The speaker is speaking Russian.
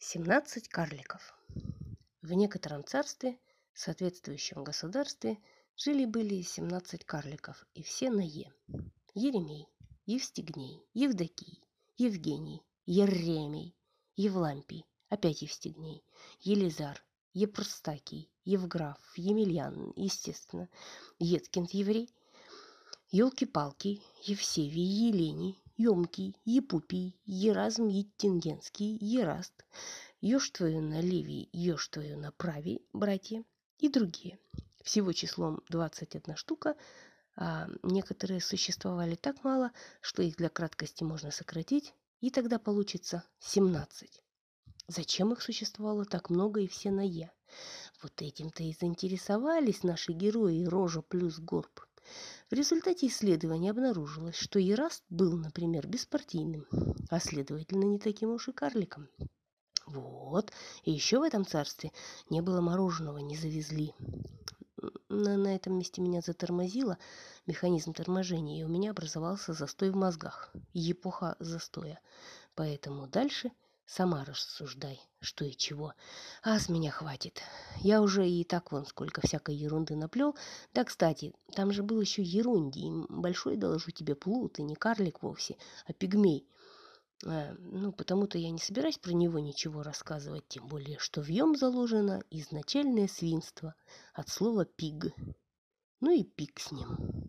17 карликов. В некотором царстве, соответствующем государстве, жили-были 17 карликов, и все на «е». Еремей, Евстигней, Евдокий, Евгений, Еремей, Евлампий, опять Евстигней, Елизар, Епростакий, Евграф, Емельян, естественно, Еткинд еврей, Елки-палки, Евсевий, Елений, Емкий, Епупий, Еразм Еттингенский, Ераст, Ешь твою на левии, ешь твою на праве, братья и другие. Всего числом 21 штука, а некоторые существовали так мало, что их для краткости можно сократить, и тогда получится 17. Зачем их существовало так много и все на «я»? Вот этим-то и заинтересовались наши герои Рожа плюс Горб. В результате исследования обнаружилось, что Ераст был, например, беспартийным, а следовательно не таким уж и карликом. Вот, и еще в этом царстве не было мороженого, не завезли. На, на этом месте меня затормозило механизм торможения, и у меня образовался застой в мозгах, эпоха застоя. Поэтому дальше – Сама рассуждай, что и чего. А с меня хватит. Я уже и так вон сколько всякой ерунды наплел. Да, кстати, там же был еще ерундий. Большой, доложу тебе, плут, и не карлик вовсе, а пигмей. А, ну, потому-то я не собираюсь про него ничего рассказывать, тем более, что в нем заложено изначальное свинство от слова «пиг». Ну и пиг с ним.